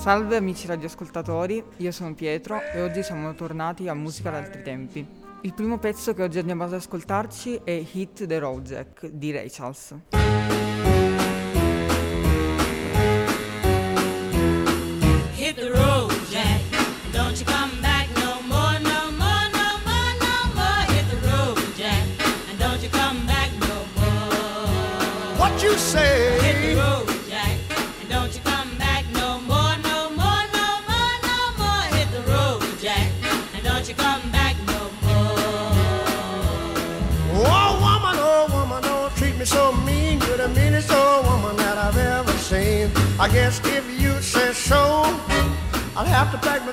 Salve amici radioascoltatori, io sono Pietro e oggi siamo tornati a Musica d'altri tempi. Il primo pezzo che oggi andiamo ad ascoltarci è Hit the Road Jack di Ray I guess if you say so, I'll have to pack my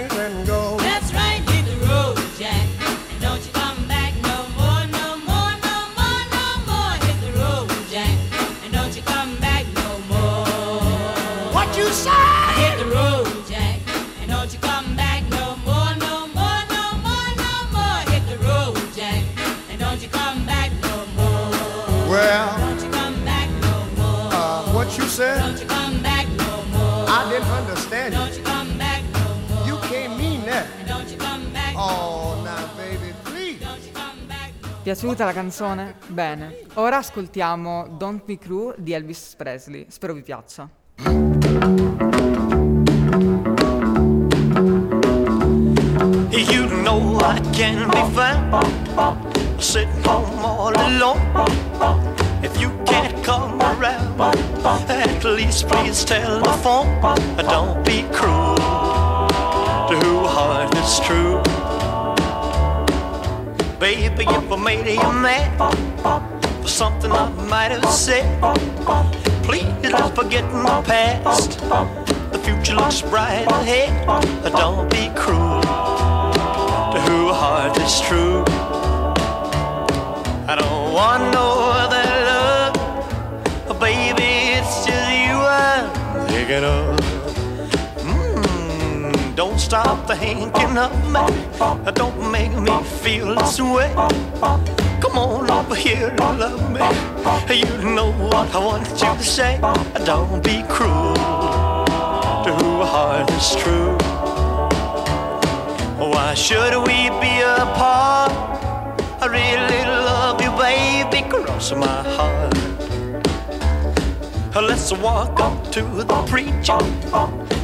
no Piaciuta la canzone? Bene. Ora ascoltiamo Don't Be Crew di Elvis Presley. Spero vi piaccia. You know I can be found sitting home all alone. If you can't come around, at least please telephone. Don't be cruel to who heart is true. Baby, if I made you mad for something I might have said, please don't forget my past. The future looks bright ahead. Don't be cruel to who heart is true. I don't want no other love, baby. It's just you I'm thinking of. Don't stop thinking of me. Don't make me feel this way. Come on over here and love me. You know what I want you to say. Don't be cruel to who heart is true. Why should we be apart? I really love you, baby, cross my heart. Let's walk up to the preacher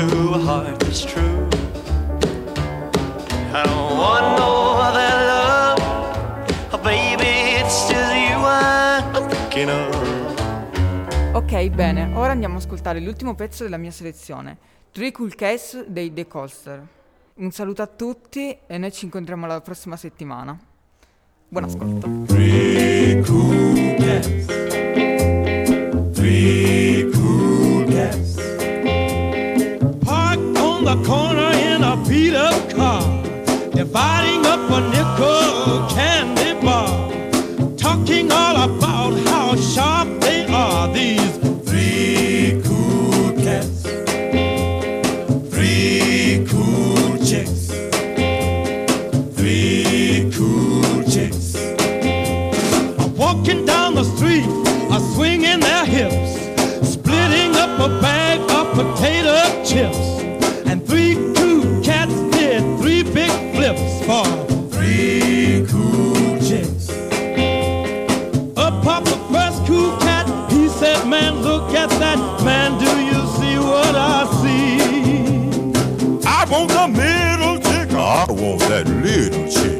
a heart that's true. I don't want no other love. Oh, baby, it's just you I'm thinking of. Ok, bene, ora andiamo ad ascoltare l'ultimo pezzo della mia selezione, Three Cool Case dei The Colster. Un saluto a tutti e noi ci incontriamo la prossima settimana. Buon ascolto. Three cool cats. Three corner in a beat up car, dividing up a nickel candy bar, talking all about how sharp they are, these three cool cats, three cool chicks, three cool chicks. I'm walking down the street, are swinging their hips, splitting up a bag of potato chips. At that. Man, do you see what I see? I want the middle chick. I want that little chick.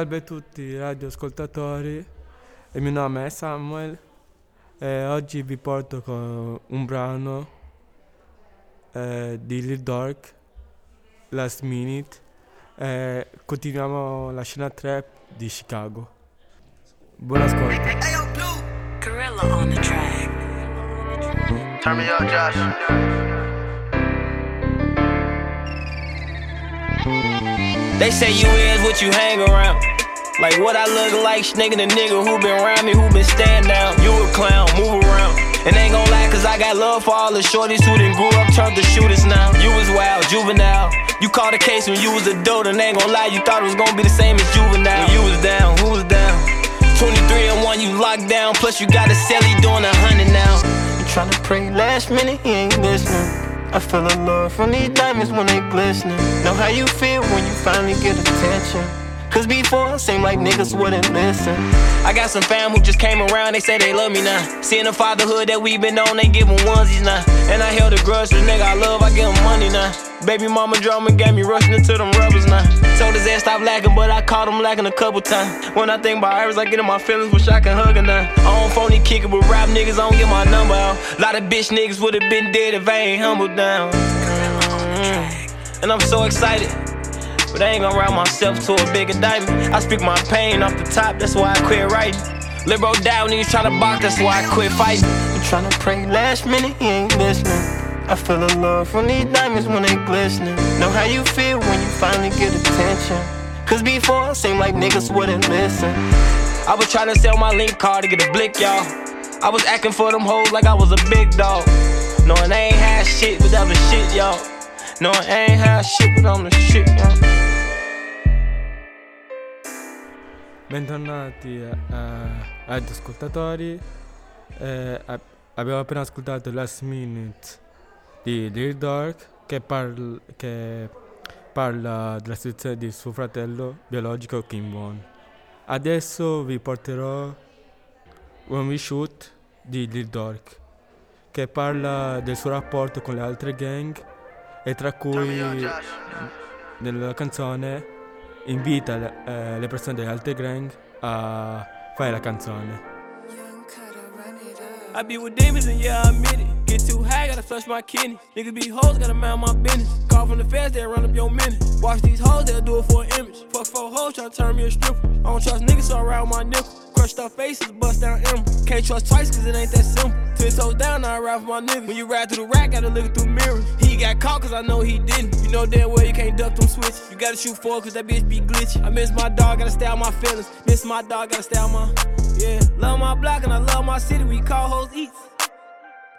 Salve a tutti radioascoltatori, il mio nome è Samuel e oggi vi porto con un brano eh, di Lil Dork, Last Minute, e continuiamo la scena trap di Chicago. Buon ascolto. Turn me up, Josh. They say you is what you hang around. Like what I look like, nigga, the nigga who been around me, who been stand down. You a clown, move around. And ain't gon' lie, cause I got love for all the shorties who done grew up, turned to shooters now. You was wild, juvenile. You caught a case when you was a dope, and ain't gon' lie, you thought it was gonna be the same as juvenile. When you was down, who was down? 23 and 1, you locked down, plus you got a celly doing a hundred now. You tryna pray last minute, he ain't listening. I feel a love from these diamonds when they glistening. Know how you feel when you finally get attention. Cause before, it seemed like niggas wouldn't listen. I got some fam who just came around, they say they love me now. Seeing the fatherhood that we been on, they giving onesies now. And I held a grudge the nigga I love, I give him money now. Baby mama drama got me rushing into them rubbers now. Told his ass stop lacking, but I caught him lacking a couple times. When I think about Iris, I get in my feelings, wish I could hug her now. I don't phony kick it with rap niggas, I don't get my number out. Lot of bitch niggas would've been dead if I ain't humbled down. And I'm so excited. But I ain't gonna write myself to a bigger diamond. I speak my pain off the top, that's why I quit writing. Liberal down, niggas tryna box, that's why I quit fighting. You tryna pray last minute, he ain't listening. I feel a love from these diamonds when they glistening. Know how you feel when you finally get attention. Cause before, it seemed like niggas wouldn't listen. I was tryna sell my link card to get a blick, y'all. I was acting for them hoes like I was a big dog. Knowing I ain't had shit without the shit, y'all. Knowing I ain't had shit but I'm the shit, y'all. Bentornati radioascoltatori. Eh, ab- abbiamo appena ascoltato Last Minute di Lil Dark che, parl- che parla della situazione di suo fratello biologico Kim Won. Adesso vi porterò When We Shoot di Lil Dark che parla del suo rapporto con le altre gang e tra cui nella canzone invita le, eh, le persone delle altre gang a fare la canzone. I be with demons and yeah, I admit it. Get too high, gotta flush my kidney. Niggas be hoes, gotta mind my business. Call from the feds, they'll run up your minute. Watch these hoes, they'll do it for an image. Fuck four hoes, tryna turn me a stripper. I don't trust niggas, so I ride with my nickel. Crushed up faces, bust down M. Can't trust twice, cause it ain't that simple. Ten toes down, I ride for my niggas. When you ride through the rack, gotta look through mirrors. He got caught, cause I know he didn't. You know damn well you can't duck them switches. You gotta shoot forward, cause that bitch be glitchy. I miss my dog, gotta stay out my feelings. Miss my dog, gotta stay out my. Yeah, love my block and I love my city. We call hoes eats.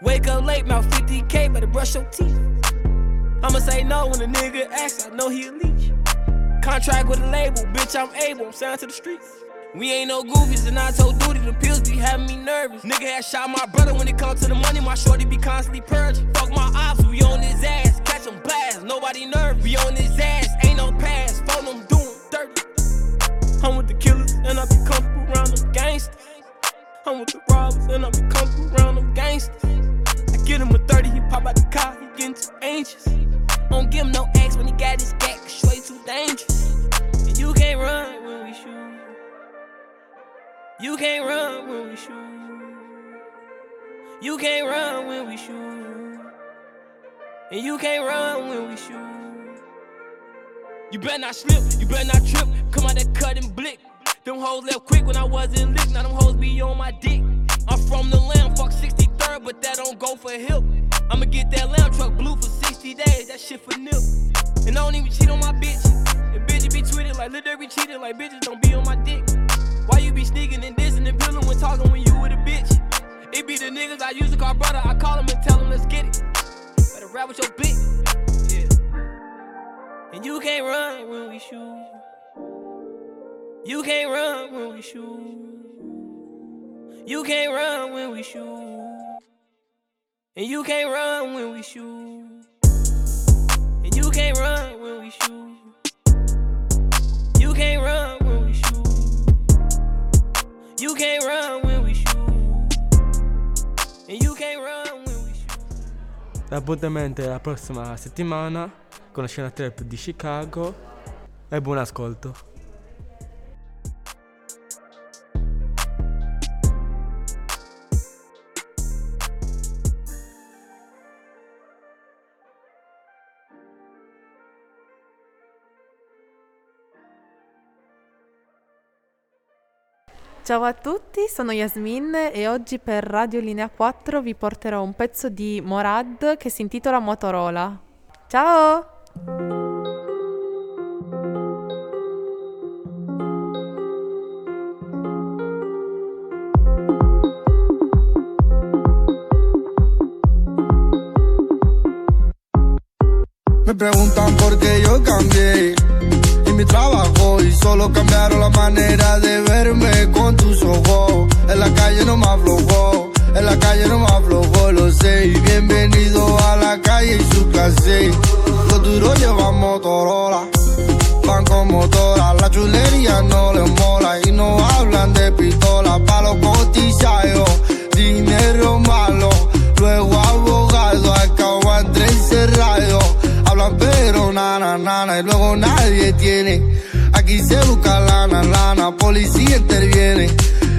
Wake up late, mouth 50k, better brush your teeth. I'ma say no when a nigga asks, I know he a leech. Contract with a label, bitch, I'm able, I'm signed to the streets. We ain't no goofies, and I told Duty the pills be having me nervous. Nigga had shot my brother when it comes to the money, my shorty be constantly purging. Fuck my ops, we on his ass, catch him blast, nobody nervous. We on his ass, I'm with the robbers, and I be comfortable around them gangsters. I get him a 30, he pop out the car, he getting too anxious. Don't give him no X when he got his gat, straight too dangerous. And you can't run when we shoot. You can't run when we shoot. You can't run when we shoot. And you can't run when we shoot. You better not slip, you better not trip. Come out that cut and blick. Them hoes left quick when I wasn't lick. Now them hoes be on my dick. I'm from the lamb, fuck 63rd, but that don't go for hip. I'ma get that lamb truck blue for 60 days, that shit for nip. And I don't even cheat on my bitch. The bitch be tweeting like Durk be cheated, like bitches don't be on my dick. Why you be sneaking and dissing and pilling when talking when you with a bitch? It be the niggas I used to call brother, I call them and tell them let's get it. Better rap with your bitch. Yeah. And you can't run when we shoot. Can't run when we shoot. You can't run when we shoot. And you can't run when we shoot. And you can't run when we shoot. You can't run when we shoot. You can't run when we shoot. And you can't run when we shoot. L'appuntamento è la prossima settimana con la scena trap di Chicago e buon ascolto. Ciao a tutti, sono Yasmin e oggi per Radio Linea 4 vi porterò un pezzo di Morad che si intitola Motorola. Ciao! Me preguntan por qué yo cambié mi trabajo y solo cambiaron la manera de verme con tus ojos. En la calle no me aflojó, en la calle no me aflojó, lo sé. Y bienvenido a la calle y su clase. Los duros llevan Motorola, van con motora. La chulería no les mola y no hablan luego nadie tiene. Aquí se busca lana, lana, policía interviene.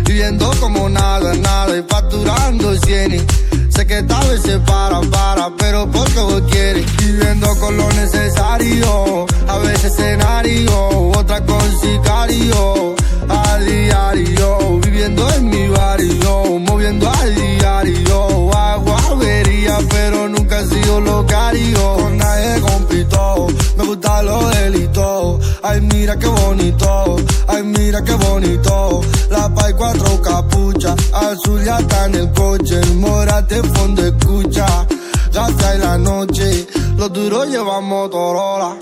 Viviendo como nada, nada y facturando cienes. Sé que tal vez se para, para, pero porque vos quieres. Viviendo con lo necesario, a veces escenario, otra con sicario. A diario, viviendo en mi barrio, moviendo a diario. Sido locario. Con nadie compito, me gusta lo delito. Ay, mira qué bonito, ay, mira qué bonito. La pay cuatro capuchas, azul ya está en el coche. El morate fondo escucha, gasta en la noche. Los duros llevan Motorola.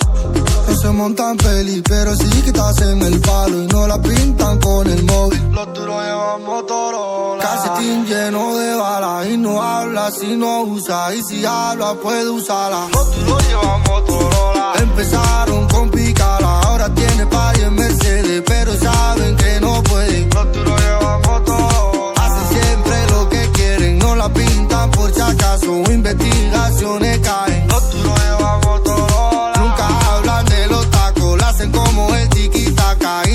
Se montan peli, pero sí que estás en el palo y no la pintan con el móvil. Los duros llevan Motorola. Calcetín lleno de balas y no habla si no usa. Y si habla, puede usarla. Los duros llevan Motorola. Empezaron con picala, ahora tiene party en Mercedes, pero saben que no pueden. Los duros llevan Motorola. Hacen siempre lo que quieren, no la pintan por si acaso. Investigaciones caen.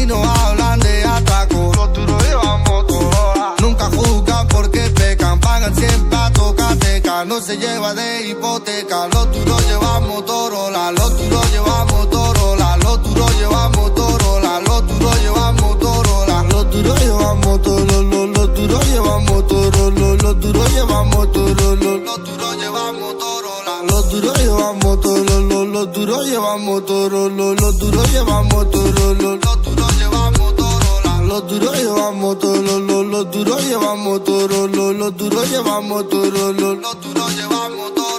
No hablan de atraco. Los duros llevan Motorola. Nunca juzgan porque pecan, pagan siempre a tocateca. No se lleva de hipoteca. Los duros llevan Motorola, los duros llevan Motorola, los duros llevan Motorola, los duros llevan Motorola, los duros llevan Motorola, los duros llevan Motorola, los duros llevan Motorola, los duros llevan Motorola, los duros llevan Motorola, los duros llevan Motorola, los duros llevan Motorola, los duros llevamos toro, los, los duros llevamos toro, los, los duros llevamos toro, los, los duros llevamos toro.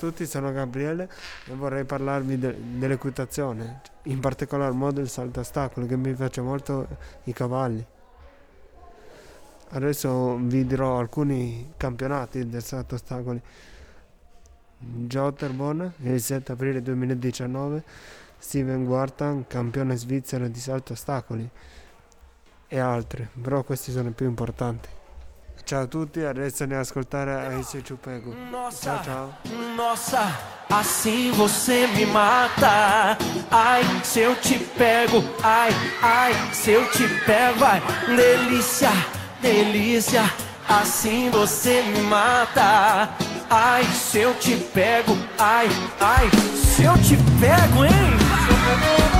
Tutti, sono Gabriele e vorrei parlarvi de- dell'equitazione, in particolar modo il salto ostacoli che mi piace molto i cavalli. Adesso vi dirò alcuni campionati del salto ostacoli. Jotterbon il 7 aprile 2019, Steven Guartan, campione svizzero di salto ostacoli e altri, però questi sono i più importanti. Ciao a tutti, adesso andiamo ad ascoltare Ace Chupego. Ciao ciao. Nossa, assim você me mata. Ai, se eu te pego, ai, ai, se eu te pego, vai. Delícia, delícia, assim você me mata. Ai, se eu te pego, ai, ai, se eu te pego, hein?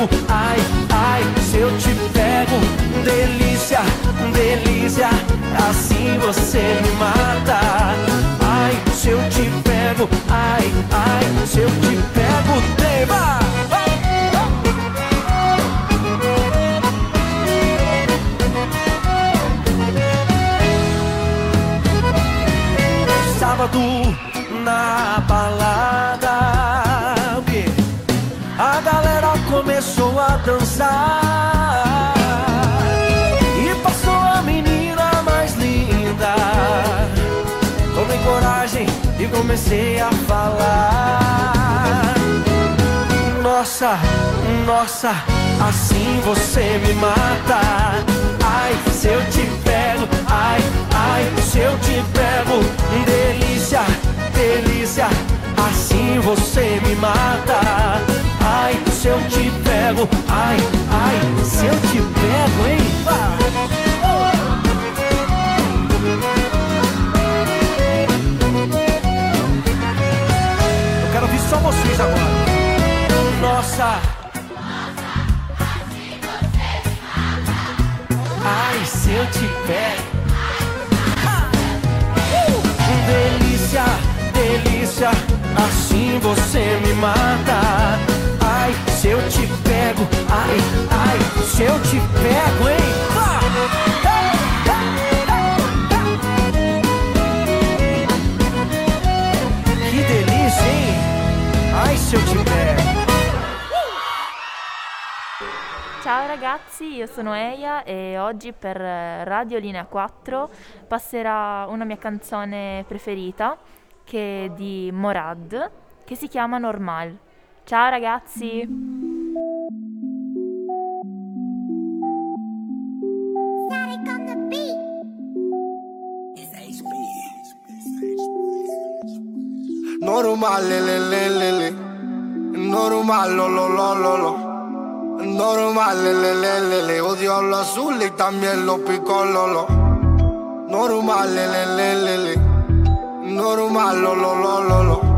pego, ai, ai, se eu te pego Delícia, delícia, assim você me mata. Ai, se eu te pego, ai, ai, se eu te pego Tema! Sábado na balada dançar. E passou a menina mais linda. Tomei coragem e comecei a falar. Nossa, nossa, assim você me mata. Ai, se eu te pego, ai, ai, se eu te pego. Delícia, delícia, assim você me mata Ai, se eu te pego, ai, ai, se eu te pego, hein? Eu quero ouvir só vocês agora. Nossa. Ai, se eu te pego. Delícia, delícia, assim você me mata. Ai, se eu te pego, ai, ai, se eu te pego, hein? Que delícia, hein? Ai, se eu te pego. Ciao ragazzi, io sono Eia e oggi per eh, Radio Linea 4 passerà una mia canzone preferita che è di Morad che si chiama Normal. Ciao ragazzi! Normal, le, le, le, le. Normal, lo, lo, lo, lo, lo. Normal, le, le, le, le, le. Odio lo azul y también lo pico, lo, lo. Normal, le, le, le, le, le. Normal, lo, lo, lo, lo, lo.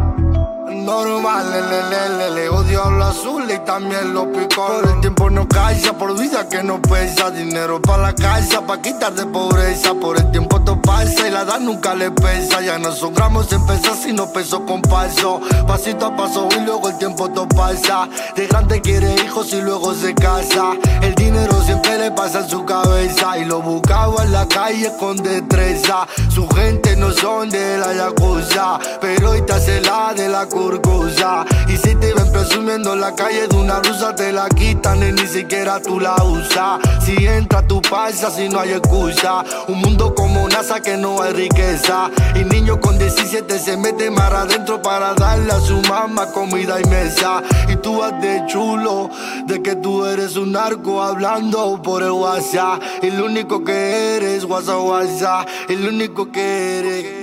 Normal, le, le, le, le. Odio lo azul y también lo pico. Por el tiempo no calla, por vida que no pesa. Dinero para la casa, pa' quitar de pobreza. Por el tiempo todo pasa y la edad nunca le pesa. Ya no son gramos en pesas, sino peso con paso. Pasito a paso y luego el tiempo todo pasa. De grande quiere hijos y luego se casa. El dinero siempre le pasa en su cabeza. Y lo buscaba en la calle con destreza. Su gente no son de la yakuza. Pero hoy te la de la curcusa. Si te ven presumiendo en la calle de una rusa, te la quitan y ni siquiera tú la usas. Si entra, tú pasas si no hay excusa. Un mundo como NASA que no hay riqueza. Y niño con 17 se mete mar adentro para darle a su mamá comida y mesa. Y tú vas de chulo, de que tú eres un narco hablando por el WhatsApp. Y lo único que eres, WhatsApp, WhatsApp. Y lo único que eres.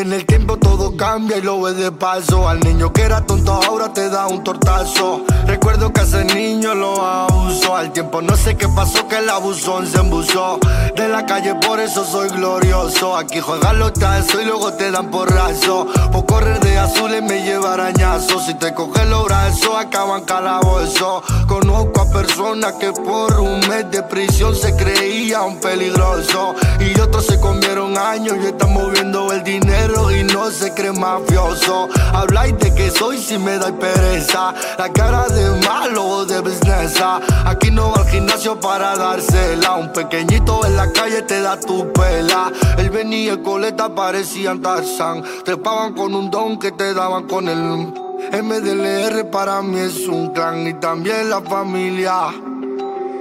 En el tiempo todo cambia y lo ves de paso. Al niño que era tonto ahora te da un tortazo. Recuerdo que ese niño lo abusó. Al tiempo no sé qué pasó que el abusón se embusó. De la calle por eso soy glorioso. Aquí juegan los tazos y luego te dan porrazo. Por correr de azules me lleva arañazo. Si te cogen los brazos acaban calabozo. Conozco a personas que por un mes de prisión se creían peligroso. Y otros se comieron años y están moviendo el dinero y no se cree mafioso. Habláis de que soy si me da pereza. La cara de malo o de business. Aquí no va al gimnasio para dársela. Un pequeñito en la calle te da tu pela. El Benny y el coleta parecían Tarzan. Trepaban con un don que te daban con el MDLR para mí es un clan y también la familia.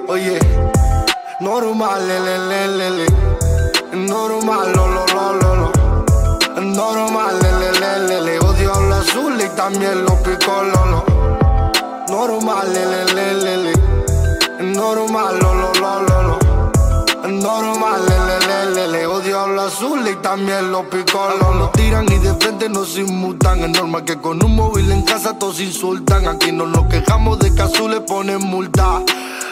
Oye, normal, le, le, le, normal, lo, lo, lo, lo. Normal, le, le, le, le, le. Odio los azules y también los picololos. Normal, le, le, le, le, le. Normal, lo, lo, lo, lo, lo. Normal, le, le, le, le, le. Odio los azules y también los picolos. Nos tiran y de frente nos inmutan. Es normal que con un móvil en casa todos insultan. Aquí no nos quejamos de que azules ponen multa.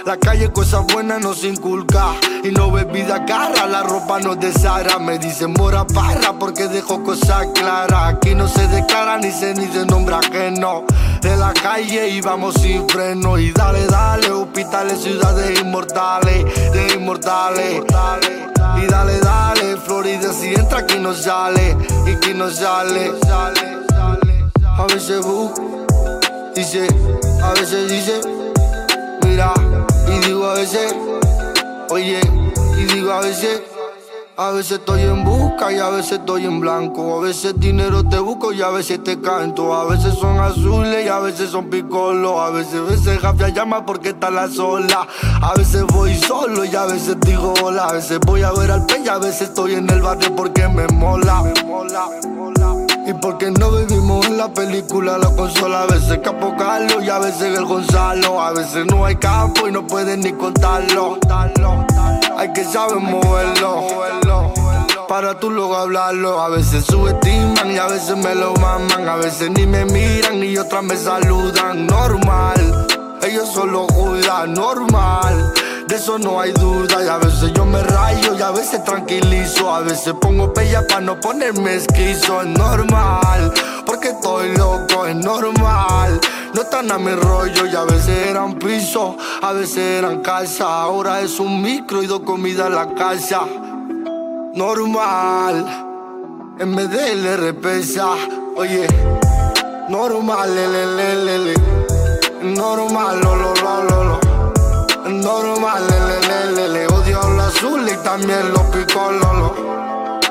La calle cosas buenas nos inculca. Y no bebida cara, la ropa no de Sara. Me dicen mora parra porque dejo cosas claras Aquí no se declara ni se ni se nombra ajeno De la calle y vamos sin freno. Y dale, dale, hospitales, ciudades inmortales De inmortales. Y dale, dale, Florida si entra aquí no sale. Y aquí no sale. A veces bu, dice, a veces dice Mira, y digo a veces, oye, y digo a veces, a veces estoy en busca y a veces estoy en blanco. A veces dinero te busco y a veces te canto. A veces son azules y a veces son picolos. A veces, veces Jafia llama porque está la sola. A veces voy solo y a veces digo hola. A veces voy a ver al pe y a veces estoy en el barrio porque me mola. Me mola, me mola. Y porque no vivimos en la película, la consola. A veces Capo Carlos y a veces el Gonzalo. A veces no hay campo y no pueden ni contarlo. Hay que saber moverlo. Para tú luego hablarlo. A veces subestiman y a veces me lo maman. A veces ni me miran y otras me saludan. Normal, ellos solo judan. Normal. De eso no hay duda y a veces yo me rayo y a veces tranquilizo A veces pongo bella para no ponerme esquizo Es normal, porque estoy loco, es normal No están a mi rollo y a veces eran piso, a veces eran casa Ahora es un micro y dos comidas en la casa Normal, en vez de le pesa Oye, normal, le. Normal, lo, lo, lo, lo. Normal, le, le, le, le, Odio los azules y también los lo,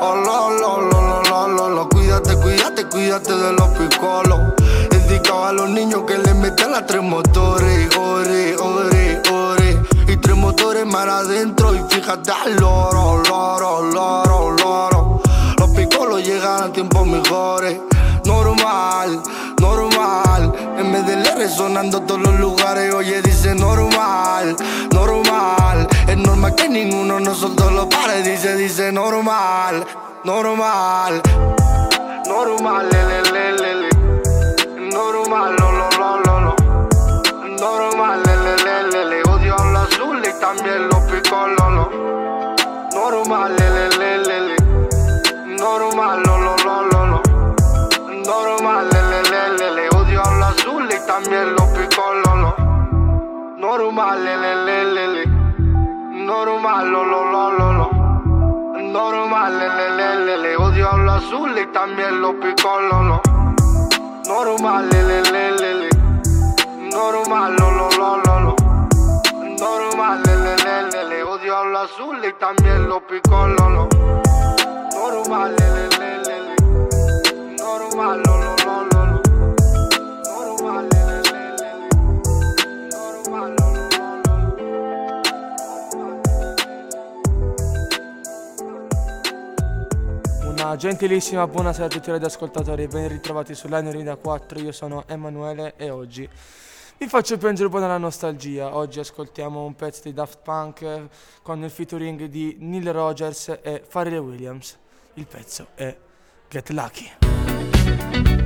lo, lo, lo, lo, lo, lo Cuídate, cuídate, cuídate de los picolos. Dedicado a los niños que le meten a tres motores. Ore, ore, ore. Y tres motores mar adentro Y fíjate al loro, loro, loro, loro. Los picolos llegan a tiempos mejores. Normal, normal En vez resonando todos los lugares Oye, dice normal, normal. Es normal que ninguno nosotros lo pare Dice, dice normal, normal. Normal, le. Normal, lo, lo, lo, lo, lo. Normal, le, Odio los azules y también los picolos Normal, le, le, Normal, le, le, le, le, Normal, lo, lo, lo, lo, lo Normal, le, le, le, le, le Odio los azules y también los picolos Normal, le, le, le, le, Normal, lo, lo, lo, lo, lo Normal, le, le, le, le, le Odio los azules y también los picolos Normal, le, le, le, le, le Normal, lo, lo, lo, lo, gentilissima, buonasera a tutti gli ascoltatori, ben ritrovati su Line 4, io sono Emanuele e oggi vi faccio piangere un po' dalla nostalgia. Oggi ascoltiamo un pezzo di Daft Punk con il featuring di Neil Rogers e Pharrell Williams. Il pezzo è Get Lucky.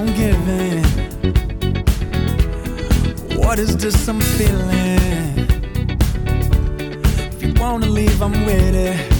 I'm giving? What is this I'm feeling? If you wanna leave, I'm with it.